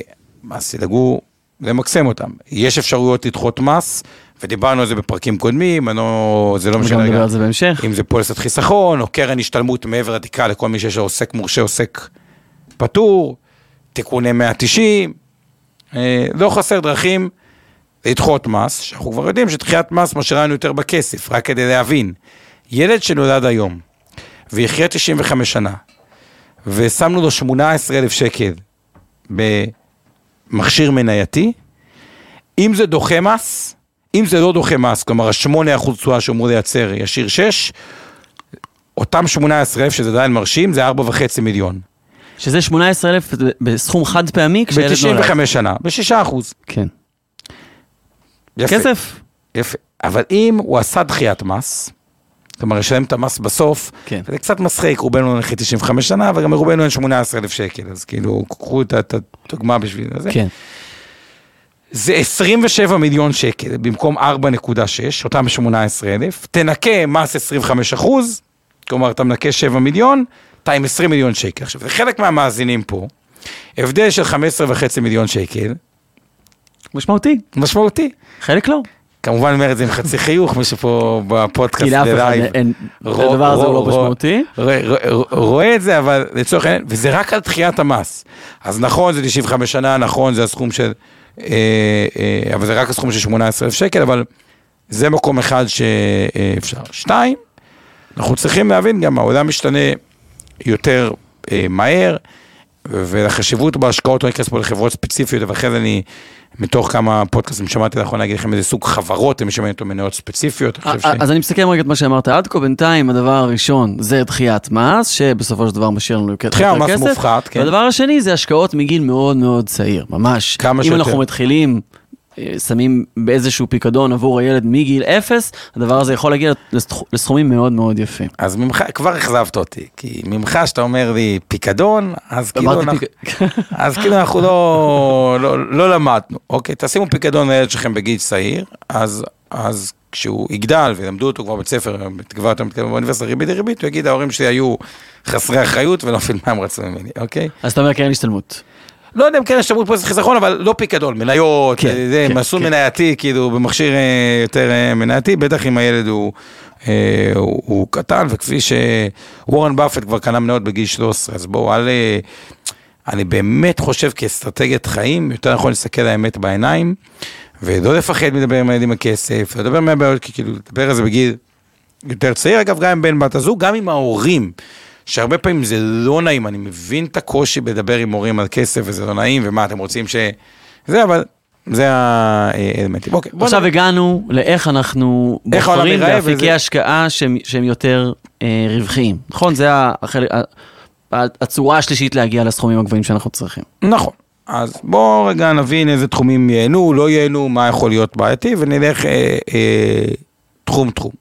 אז תדאגו למקסם אותם. יש אפשרויות לדחות מס, ודיברנו על זה בפרקים קודמים, אני לא, זה לא משנה נדבר. על זה בהמשך. אם זה פוליסת חיסכון, או קרן השתלמות מעבר לתקרה לכל מי שיש לו עוסק מורשה, עוסק פטור, תיקוני 190, אה, לא חסר דרכים לדחות מס, שאנחנו כבר יודעים שדחיית מס משאירה לנו יותר בכסף, רק כדי להבין. ילד שנולד היום, ויחיה 95 שנה, ושמנו לו 18,000 שקל במכשיר מנייתי, אם זה דוחה מס, אם זה לא דוחה מס, כלומר ה-8% תשואה שהוא אמור לייצר ישיר 6, אותם 18,000 שזה עדיין מרשים, זה 4.5 מיליון. שזה 18,000 בסכום חד פעמי כשילד נולד. ב-95 שנה, ב-6%. כן. יפה. כסף. יפה. אבל אם הוא עשה דחיית מס, כלומר, ישלם את המס בסוף, כן. זה קצת מצחיק, רובנו נלך 95 שנה, אבל גם לרובנו אין 18,000 שקל, אז כאילו, קחו את את הדוגמה בשביל זה. כן. זה 27 מיליון שקל במקום 4.6, אותם 18,000, תנקה מס 25 אחוז, כלומר, אתה מנקה 7 מיליון, אתה עם 20 מיליון שקל. עכשיו, זה חלק מהמאזינים פה, הבדל של 15 וחצי מיליון שקל, משמעותי. משמעותי. חלק לא. כמובן אומר את זה עם חצי חיוך, מישהו פה בפודקאסט בלייב. הדבר הזה הוא לא משמעותי. רואה- את זה, אבל לצורך העניין, וזה רק על דחיית המס. אז נכון, זה 95 שנה, נכון, זה הסכום של, אה, אה, אבל זה רק הסכום של 18,000 שקל, אבל זה מקום אחד שאפשר. שתיים, אנחנו צריכים להבין גם, העולם משתנה יותר אה, מהר, ולחשיבות בהשקעות, לא ניכנס פה לחברות ספציפיות, אבל אחרי זה אני, מתוך כמה פודקאסטים שמעתי לאחרונה, להגיד לכם איזה סוג חברות, אם שמעניין אותו מניות ספציפיות. אני ש- אז אני מסכם רגע את מה שאמרת עד כה, בינתיים הדבר הראשון זה דחיית מס, שבסופו של דבר משאיר לנו יותר דחייה, מס כסף. מופחת, כן. והדבר השני זה השקעות מגיל מאוד מאוד צעיר, ממש. כמה אם שיותר. אנחנו מתחילים, אה, שמים באיזשהו פיקדון עבור הילד מגיל אפס, הדבר הזה יכול להגיע לסכ- לסכומים מאוד מאוד יפים. אז ממך, כבר אכזבת אותי, כי ממך שאתה אומר לי פיקדון, אז כאילו אמרתי אנחנו, פיק- אז כאילו אנחנו לא, לא, לא למדנו, אוקיי? תשימו פיקדון לילד שלכם בגיל צעיר, אז, אז כשהוא יגדל וילמדו אותו כבר בבית ספר, בתקווה יותר מתקדם באוניברסיטה ריבית דריבית, הוא יגיד ההורים שלי היו חסרי אחריות ולא מבין מה הם רצו ממני, אוקיי? אז אתה אומר קרן השתלמות. לא יודע אם קרן השתלמות פה זה חיסכון, אבל לא פיקדון, מניות, כן, זה, כן, מסלול כן. מנייתי, כאילו במכשיר אה, יותר אה, מנייתי, בטח אם הילד הוא, אה, הוא, הוא קטן, וכפי שוורן באפט כבר קנה מניות בגיל 13, אז בואו, אל... אני באמת חושב כאסטרטגיית חיים, יותר נכון להסתכל על האמת בעיניים, ולא לפחד מלדבר עם הילדים הכסף, לדבר מהבעיות, כאילו, לדבר על זה בגיל יותר צעיר, אגב, גם עם בן בת הזוג, גם עם ההורים, שהרבה פעמים זה לא נעים, אני מבין את הקושי בלדבר עם הורים על כסף, וזה לא נעים, ומה, אתם רוצים ש... זה, אבל זה האלמנטים. אוקיי, בוא עכשיו נדבר. הגענו לאיך אנחנו איך בוחרים באפיקי וזה- השקעה שהם, שהם יותר אה, רווחיים. נכון? זה החלק, הצורה השלישית להגיע לסכומים הגבוהים שאנחנו צריכים. נכון. אז בואו רגע נבין איזה תחומים ייהנו, לא ייהנו, מה יכול להיות בעייתי, ונלך אה, אה, תחום תחום.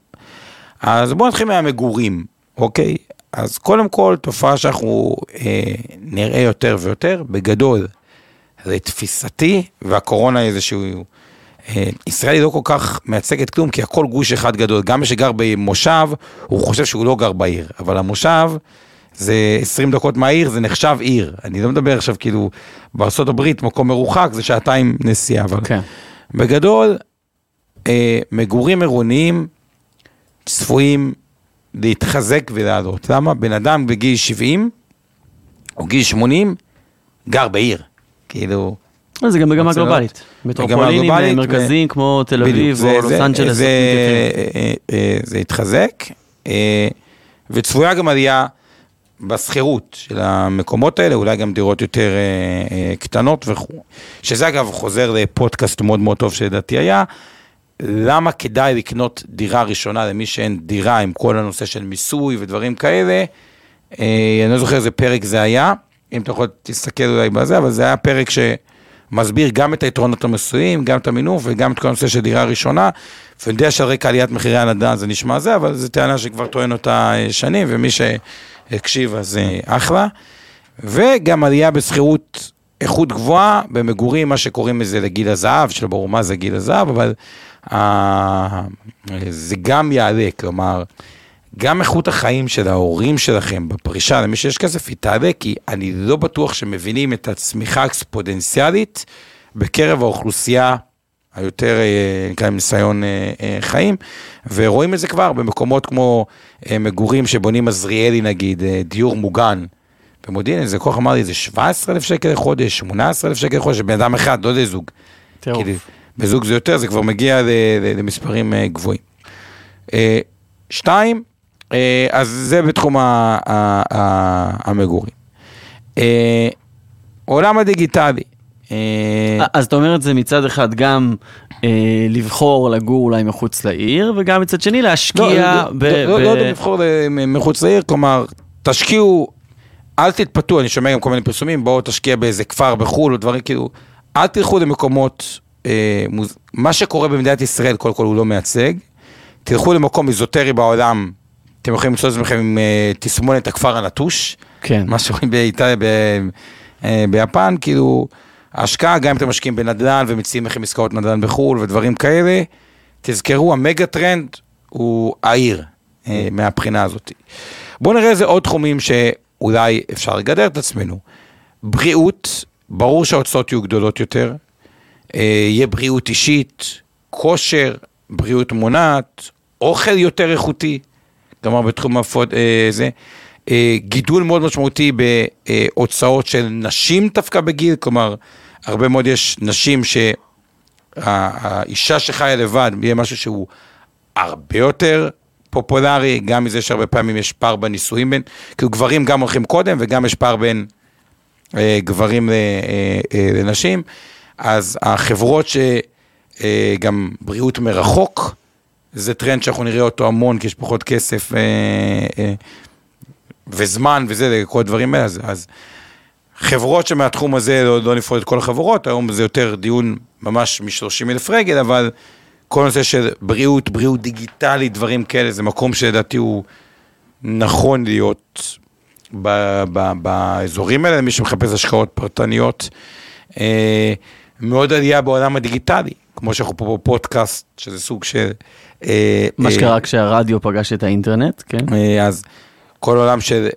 אז בואו נתחיל מהמגורים, אוקיי? אז קודם כל, תופעה שאנחנו אה, נראה יותר ויותר, בגדול, זה תפיסתי, והקורונה היא איזשהו... אה, ישראל היא לא כל כך מייצגת כלום, כי הכל גוש אחד גדול. גם מי שגר במושב, הוא חושב שהוא לא גר בעיר, אבל המושב... זה 20 דקות מהעיר, זה נחשב עיר. אני לא מדבר עכשיו כאילו, בארה"ב, מקום מרוחק, זה שעתיים נסיעה, אבל... כן. בגדול, אה, מגורים עירוניים צפויים להתחזק ולעלות. למה? בן אדם בגיל 70 או גיל 80 גר בעיר. כאילו... זה גם מגמה. גלובלית. מטרופולינים גלובלית, מרכזיים כמו תל אביב זה- או לוס זה- אנג'לס. זה, אה, אה, זה התחזק, אה, וצפויה גם עלייה בשכירות של המקומות האלה, אולי גם דירות יותר אה, אה, קטנות וכו'. שזה אגב חוזר לפודקאסט מאוד מאוד טוב שלדעתי היה, למה כדאי לקנות דירה ראשונה למי שאין דירה עם כל הנושא של מיסוי ודברים כאלה. אה, אני לא זוכר איזה פרק זה היה, אם אתה יכול תסתכל אולי בזה, אבל זה היה פרק שמסביר גם את היתרונות המסויים, גם את המינוף וגם את כל הנושא של דירה ראשונה. ואני יודע שעל רקע עליית מחירי הנדל"ן זה נשמע זה, אבל זו טענה שכבר טוען אותה אה, שנים, ומי שהקשיב אז אה, אחלה. וגם עלייה בשכירות איכות גבוהה במגורים, מה שקוראים לזה לגיל הזהב, שלא ברור מה זה גיל הזהב, אבל זה גם יעלה, כלומר, גם איכות החיים של ההורים שלכם בפרישה, למי שיש כסף, היא תעלה, כי אני לא בטוח שמבינים את הצמיחה האקספודנציאלית בקרב האוכלוסייה היותר, אה, נקרא להם ניסיון אה, אה, חיים, ורואים את זה כבר במקומות כמו אה, מגורים שבונים עזריאלי נגיד, אה, דיור מוגן. במודיעין, איזה כוח אמר לי, זה 17,000 שקל לחודש, 18,000 שקל לחודש, בן אדם אחד, לא לזוג. טירוף. בזוג זה יותר, זה כבר מגיע למספרים אה, גבוהים. אה, שתיים, אה, אז זה בתחום המגורים. עולם הדיגיטלי. אז אתה אומר את זה מצד אחד גם אה, לבחור לגור אולי מחוץ לעיר, וגם מצד שני להשקיע לא, ב... לא, לא, ב- לא יודע לבחור ל- מחוץ לעיר, כלומר, תשקיעו, אל תתפתו, אני שומע גם כל מיני פרסומים, בואו תשקיע באיזה כפר בחו"ל או דברים כאילו, אל תלכו למקומות. מה שקורה במדינת ישראל, קודם כל הוא לא מייצג, תלכו למקום איזוטרי בעולם, אתם יכולים למצוא את עצמכם עם אה, תסמונת הכפר הנטוש, כן. מה שרואים באיטליה, אה, ביפן, כאילו, ההשקעה, גם אם אתם משקיעים בנדל"ן ומציעים לכם עסקאות נדל"ן בחו"ל ודברים כאלה, תזכרו, ה mega trend הוא העיר, אה, מהבחינה הזאת. בואו נראה איזה עוד תחומים שאולי אפשר לגדר את עצמנו. בריאות, ברור שההוצאות יהיו גדולות יותר, אה, יהיה בריאות אישית, כושר, בריאות מונעת, אוכל יותר איכותי, כלומר בתחום ה food, אה, זה, אה, גידול מאוד משמעותי בהוצאות של נשים דווקא בגיל, כלומר, הרבה מאוד יש נשים שהאישה שחיה לבד יהיה משהו שהוא הרבה יותר פופולרי, גם מזה שהרבה פעמים יש פער בנישואים בין, כאילו גברים גם הולכים קודם וגם יש פער בין אה, גברים אה, אה, לנשים, אז החברות שגם בריאות מרחוק, זה טרנד שאנחנו נראה אותו המון, כי יש פחות כסף אה, אה, וזמן וזה, לכל הדברים האלה, אז, חברות שמהתחום הזה, לא, לא נפרוד את כל החברות, היום זה יותר דיון ממש מ-30 אלף רגל, אבל כל נושא של בריאות, בריאות דיגיטלית, דברים כאלה, זה מקום שלדעתי הוא נכון להיות באזורים האלה, מי שמחפש השקעות פרטניות. מאוד עלייה בעולם הדיגיטלי, כמו שאנחנו פה בפודקאסט, שזה סוג של... אה, מה אה, שקרה כשהרדיו פגש את האינטרנט, כן? אה, אז כל עולם של,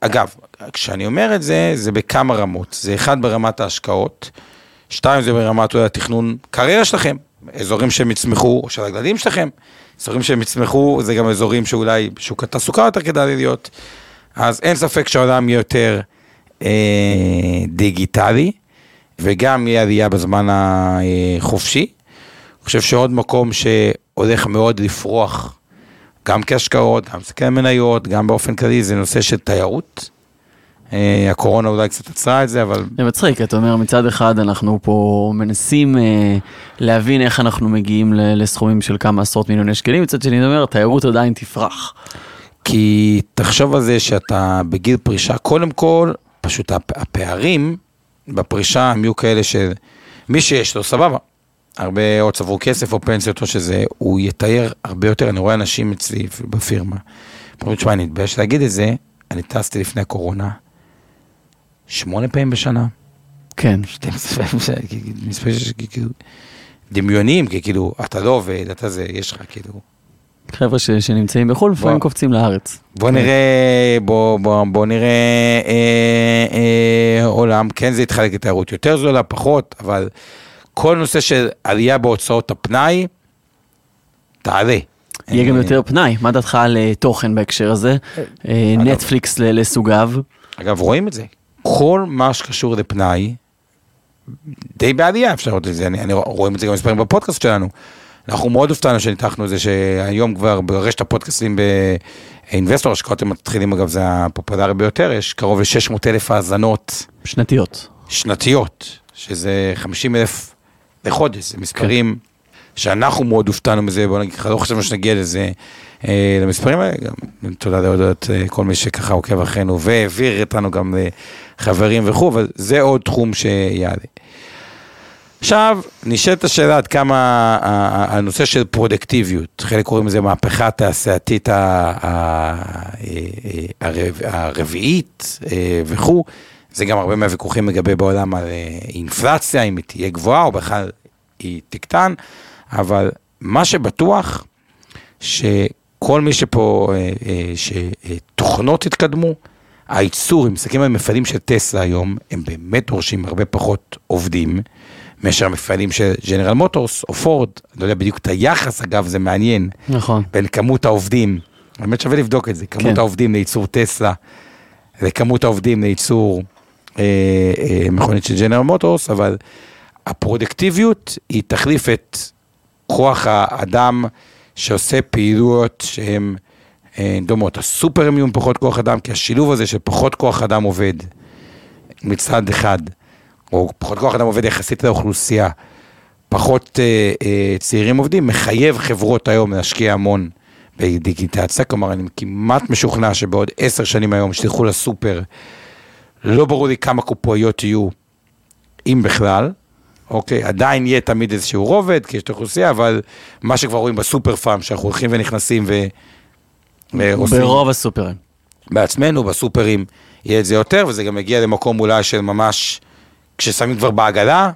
אגב, כשאני אומר את זה, זה בכמה רמות. זה אחד ברמת ההשקעות, שתיים זה ברמת התכנון קריירה שלכם, אזורים שהם יצמחו, או של הילדים שלכם, אזורים שהם יצמחו, זה גם אזורים שאולי בשוק התעסוקה יותר כדאי להיות. אז אין ספק שהעולם יהיה יותר אה, דיגיטלי, וגם יהיה עלייה בזמן החופשי. אני חושב שעוד מקום שהולך מאוד לפרוח, גם כהשקעות, גם סקי מניות, גם באופן כללי, זה נושא של תיירות. אה, הקורונה אולי קצת עצרה את זה, אבל זה מצחיק, אתה אומר מצד אחד אנחנו פה מנסים אה, להבין איך אנחנו מגיעים לסכומים של כמה עשרות מיליוני שקלים, מצד שני אתה אומר, התיירות עדיין תפרח. כי תחשוב על זה שאתה בגיל פרישה, קודם כל, פשוט הפ- הפערים בפרישה הם יהיו כאלה שמי שיש לו, סבבה. הרבה או צברו כסף או פנסיות או שזה, הוא יתאר הרבה יותר, אני רואה אנשים אצלי בפירמה. אומרים, תשמע, אני מתבייש להגיד את זה, אני טסתי לפני הקורונה שמונה פעמים בשנה. כן. 12 פעמים בשנה, מספר שיש כאילו דמיוניים, כי כאילו, אתה לא עובד, אתה זה, יש לך כאילו... חבר'ה ש- שנמצאים בחו"ל, לפעמים. קופצים לארץ. בוא נראה, בוא, בוא, בוא נראה אה, אה, עולם, כן זה יתחלק לתיירות יותר זולה, פחות, אבל כל נושא של עלייה בהוצאות הפנאי, תעלה. יהיה גם אה, יותר פנאי, מה דעתך על אה, תוכן בהקשר הזה? אה, נטפליקס לסוגיו. אגב, רואים את זה. כל מה שקשור לפנאי, די בעלייה, אפשר לראות את זה, אני, אני רואים את זה גם מספרים בפודקאסט שלנו. אנחנו מאוד הופתענו שניתחנו את זה, שהיום כבר ברשת הפודקאסטים באינבסטור, השקעות מתחילים אגב, זה הפופולרי ביותר, יש קרוב ל-600 אלף האזנות שנתיות. שנתיות, שזה 50 אלף לחודש, זה מספרים שאנחנו מאוד הופתענו מזה, בוא נגיד לא חשבנו שנגיע לזה, אה, למספרים האלה, גם תודה להודות אה, כל מי שככה עוקב אחרינו והעביר אותנו גם לחברים וכו', אבל זה עוד תחום שיעלה. עכשיו, נשאלת השאלה עד כמה הנושא של פרודקטיביות, חלק קוראים לזה מהפכה התעשייתית הרביעית אה, וכו', זה גם הרבה מהוויכוחים לגבי בעולם על אה, אינפלציה, אם היא תהיה גבוהה או בכלל היא תקטן, אבל מה שבטוח, שכל מי שפה, אה, שתוכנות התקדמו, הייצור, אם מסתכלים על מפעלים של טסלה היום, הם באמת דורשים הרבה פחות עובדים מאשר המפעלים של ג'נרל מוטורס או פורד, לא יודע בדיוק את היחס, אגב, זה מעניין, נכון. בין כמות העובדים, באמת שווה לבדוק את זה, כמות כן. העובדים לייצור טסלה וכמות העובדים לייצור אה, אה, מכונית של ג'נרל מוטורס, אבל הפרודקטיביות היא תחליף את כוח האדם שעושה פעילויות שהן אה, דומות. הסופרים יהיו עם פחות כוח אדם, כי השילוב הזה של פחות כוח אדם עובד מצד אחד, או פחות כוח אדם עובד יחסית לאוכלוסייה, פחות אה, אה, צעירים עובדים, מחייב חברות היום להשקיע המון בדיגיטציה, כלומר אני כמעט משוכנע שבעוד עשר שנים היום שתלכו לסופר, לא ברור לי כמה קופאיות יהיו, אם בכלל, אוקיי, עדיין יהיה תמיד איזשהו רובד, כי יש את האוכלוסייה, אבל מה שכבר רואים בסופר פארם, שאנחנו הולכים ונכנסים ו... ועושים ברוב הסופרים. בעצמנו, בסופרים, יהיה את זה יותר, וזה גם יגיע למקום אולי של ממש, כששמים כבר בעגלה,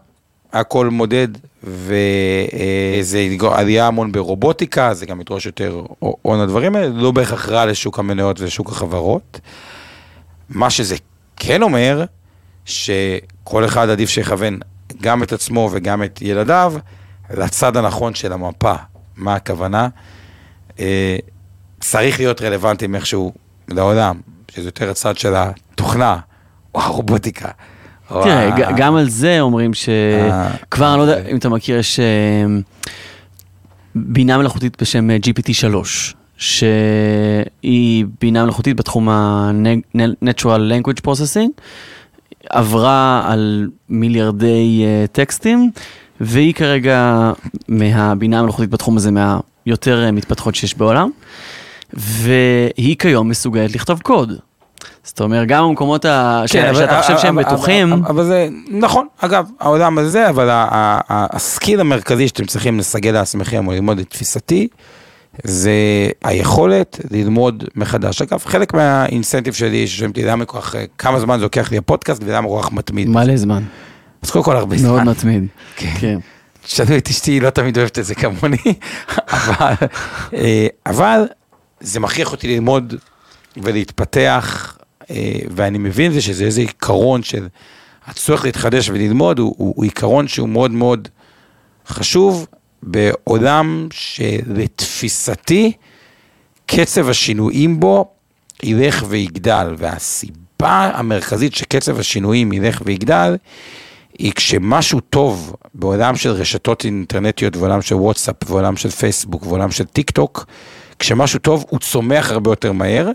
הכל מודד, וזה עלייה המון ברובוטיקה, זה גם ידרוש יותר הון הדברים האלה, לא בהכרח רע לשוק המניות ולשוק החברות. מה שזה כן אומר, שכל אחד עדיף שיכוון גם את עצמו וגם את ילדיו לצד הנכון של המפה. מה הכוונה? אה, צריך להיות רלוונטיים איכשהו לעולם, שזה יותר הצד של התוכנה, או הרובוטיקה. תראה, גם על זה אומרים אה, שכבר, אני לא יודע אם אתה מכיר, יש אה, בינה מלאכותית בשם אה, GPT 3, שהיא בינה מלאכותית בתחום ה-Natural Language Processing, עברה על מיליארדי אה, טקסטים, והיא כרגע מהבינה המלאכותית בתחום הזה מהיותר אה, מתפתחות שיש בעולם, והיא כיום מסוגלת לכתוב קוד. זאת אומרת, גם במקומות ה... ש- כן, אבל- שאתה חושב שהם אבל- בטוחים, אבל, אבל זה נכון, אגב, העולם הזה, אבל ה- ה- ה- הסקיל המרכזי שאתם צריכים לסגל לעצמכם או ללמוד את תפיסתי, זה היכולת ללמוד מחדש. אגב, חלק מהאינסנטיב שלי, ששואלים אותי למה כל כך, כמה זמן זה לוקח לי הפודקאסט ולמה כל כך מתמיד. מלא זמן, אז קודם כל הרבה מאוד זמן. מתמיד. כן. כן. תשאלו את אשתי, היא לא תמיד אוהבת את זה כמוני, אבל, אה, אבל זה מכריח אותי ללמוד ולהתפתח, ואני מבין זה שזה איזה עיקרון של הצורך להתחדש וללמוד, הוא, הוא, הוא עיקרון שהוא מאוד מאוד חשוב בעולם שלתפיסתי, קצב השינויים בו ילך ויגדל, והסיבה המרכזית שקצב השינויים ילך ויגדל, היא כשמשהו טוב בעולם של רשתות אינטרנטיות ועולם של וואטסאפ ועולם של פייסבוק ועולם של טיק טוק, כשמשהו טוב הוא צומח הרבה יותר מהר,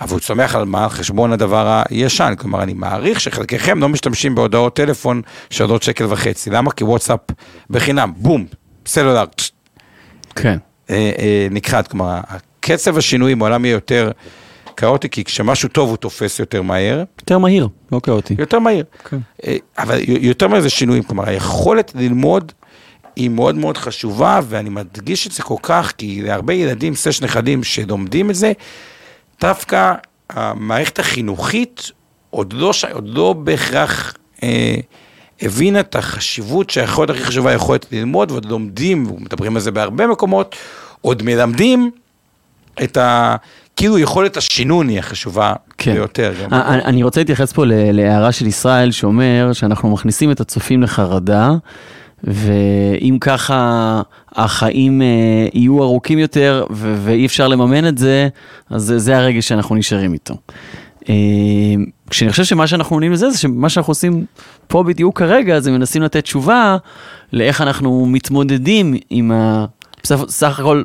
אבל הוא צומח על מה? על חשבון הדבר הישן. כלומר, אני מעריך שחלקכם לא משתמשים בהודעות טלפון שעולות שקל וחצי. למה? כי וואטסאפ בחינם, בום, סלולר, כן. אה, אה, נכחד. כלומר, קצב השינויים בעולם יהיה יותר כאוטי, כי כשמשהו טוב הוא תופס יותר מהר, יותר מהיר, לא כאוטי. יותר מהיר. כן. אה, אבל יותר מהר זה שינויים, כלומר היכולת ללמוד היא מאוד מאוד חשובה, ואני מדגיש את זה כל כך, כי להרבה ילדים, סש נכדים שלומדים את זה, דווקא המערכת החינוכית עוד לא, עוד לא בהכרח אה, הבינה את החשיבות שהיכולת הכי חשובה היא היכולת ללמוד, ועוד לומדים, ומדברים על זה בהרבה מקומות, עוד מלמדים את ה... כאילו יכולת השינון היא החשובה כן. ביותר. גם. א- א- אני רוצה להתייחס פה להערה של ישראל שאומר שאנחנו מכניסים את הצופים לחרדה, ואם ככה החיים אה, יהיו ארוכים יותר ו- ואי אפשר לממן את זה, אז זה- הרגע שאנחנו נשארים איתו. אה, כשאני חושב שמה שאנחנו עונים לזה, זה שמה שאנחנו עושים פה בדיוק כרגע, זה מנסים לתת תשובה לאיך אנחנו מתמודדים עם ה... בסך, סך הכל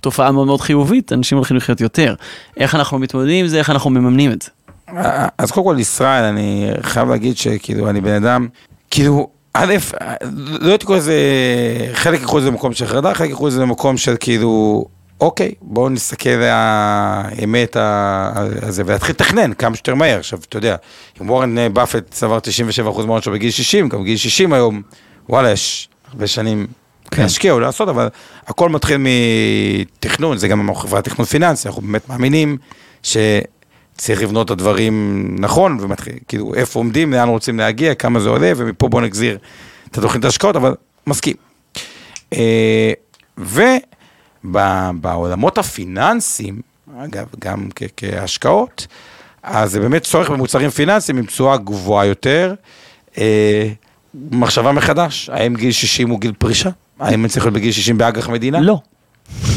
תופעה מאוד מאוד חיובית, אנשים הולכים לחיות יותר. איך אנחנו מתמודדים עם זה, איך אנחנו מממנים את זה. אז קודם כל ישראל, אני חייב להגיד שכאילו אני בן אדם, כאילו, א', לא הייתי קורא לזה, חלק יקחו את זה למקום של חרדה, חלק יקחו את זה למקום של כאילו, אוקיי, בואו נסתכל על האמת הזה ולהתחיל לתכנן כמה שיותר מהר. עכשיו, אתה יודע, אם וורן באפט צבר 97% מההון שלו בגיל 60, גם בגיל 60 היום, וואלה, יש הרבה שנים כן. להשקיע או לעשות, אבל הכל מתחיל מתכנון, זה גם חברת תכנון פיננסי, אנחנו באמת מאמינים שצריך לבנות את הדברים נכון, ומתחיל, כאילו, איפה עומדים, לאן רוצים להגיע, כמה זה עולה, ומפה בואו נגזיר את התוכנית ההשקעות, אבל מסכים. אה, ובעולמות הפיננסיים, אגב, גם כהשקעות, אז זה באמת צורך במוצרים פיננסיים עם תשואה גבוהה יותר. אה, מחשבה מחדש, האם גיל 60 הוא גיל פרישה? האם אני צריך להיות בגיל 60 באג"ח מדינה? לא.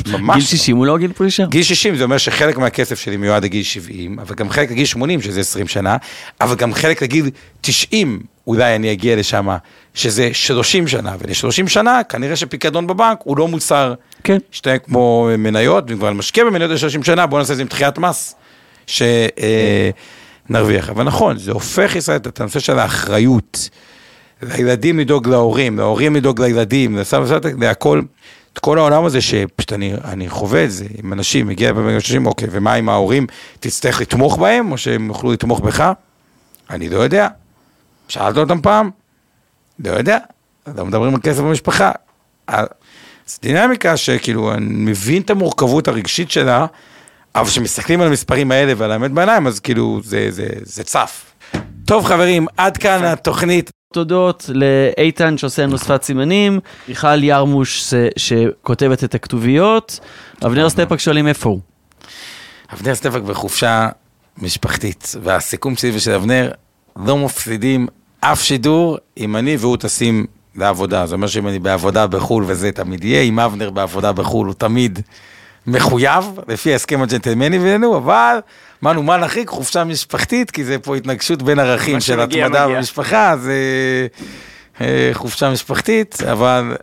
ממש גיל לא. 60 הוא לא גיל פרישה. גיל 60 זה אומר שחלק מהכסף שלי מיועד לגיל 70, אבל גם חלק לגיל 80, שזה 20 שנה, אבל גם חלק לגיל 90, אולי אני אגיע לשם, שזה 30 שנה, ול-30 שנה כנראה שפיקדון בבנק הוא לא מוצר כן. שתיים כמו מניות, ואם כבר משקיע במניות ל-30 שנה, בוא נעשה את זה עם דחיית מס, שנרוויח. אבל נכון, זה הופך ישראל את הנושא של האחריות. לילדים לדאוג להורים, להורים לדאוג לילדים, לסבא וסבתא, להכל, את כל העולם הזה שפשוט אני, אני חווה את זה עם אנשים, מגיע בגיל 30, אוקיי, ומה עם ההורים, תצטרך לתמוך בהם, או שהם יוכלו לתמוך בך? אני לא יודע. שאלת אותם פעם? לא יודע. לא מדברים על כסף במשפחה. אז זו דינמיקה שכאילו, אני מבין את המורכבות הרגשית שלה, אבל כשמסתכלים על המספרים האלה ועל האמת בעיניים, אז כאילו, זה, זה, זה צף. טוב חברים, עד כאן התוכנית. תודות לאיתן שעושה לנו שפת סימנים, מיכל ירמוש שכותבת את הכתוביות, אבנר סטפאק שואלים איפה הוא. אבנר סטפק בחופשה משפחתית, והסיכום שלי ושל אבנר, לא מפסידים אף שידור אם אני והוא טסים לעבודה. זה אומר שאם אני בעבודה בחו"ל וזה תמיד יהיה, אם אבנר בעבודה בחו"ל הוא תמיד מחויב, לפי ההסכם הג'נטלמני בינינו, אבל אמרנו, מה נחריג? חופשה משפחתית, כי זה פה התנגשות בין ערכים של התמדה. במשפחה, זה אה, חופשה משפחתית, אבל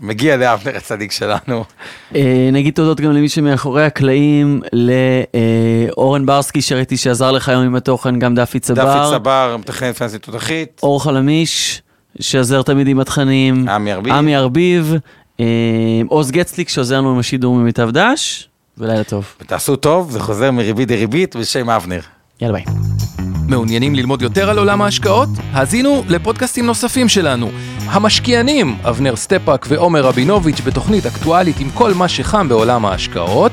מגיע לאבנר הצדיק שלנו. אה, נגיד תודות גם למי שמאחורי הקלעים, לאורן ברסקי שראיתי שעזר לך היום עם התוכן, גם דפי צבר, דפי צבר, מתכנן פיננסית תותחית, אור חלמיש, שעזר תמיד עם התכנים, עמי ארביב. עמי ארביב, אה, עוז גצליק שעוזר לנו עם השידור ממיטב דש, ולילה טוב. ותעשו טוב, זה חוזר מריבית דריבית בשם אבנר. יאללה ביי. מעוניינים ללמוד יותר על עולם ההשקעות? האזינו לפודקאסטים נוספים שלנו. המשקיענים, אבנר סטפאק ועומר רבינוביץ' בתוכנית אקטואלית עם כל מה שחם בעולם ההשקעות.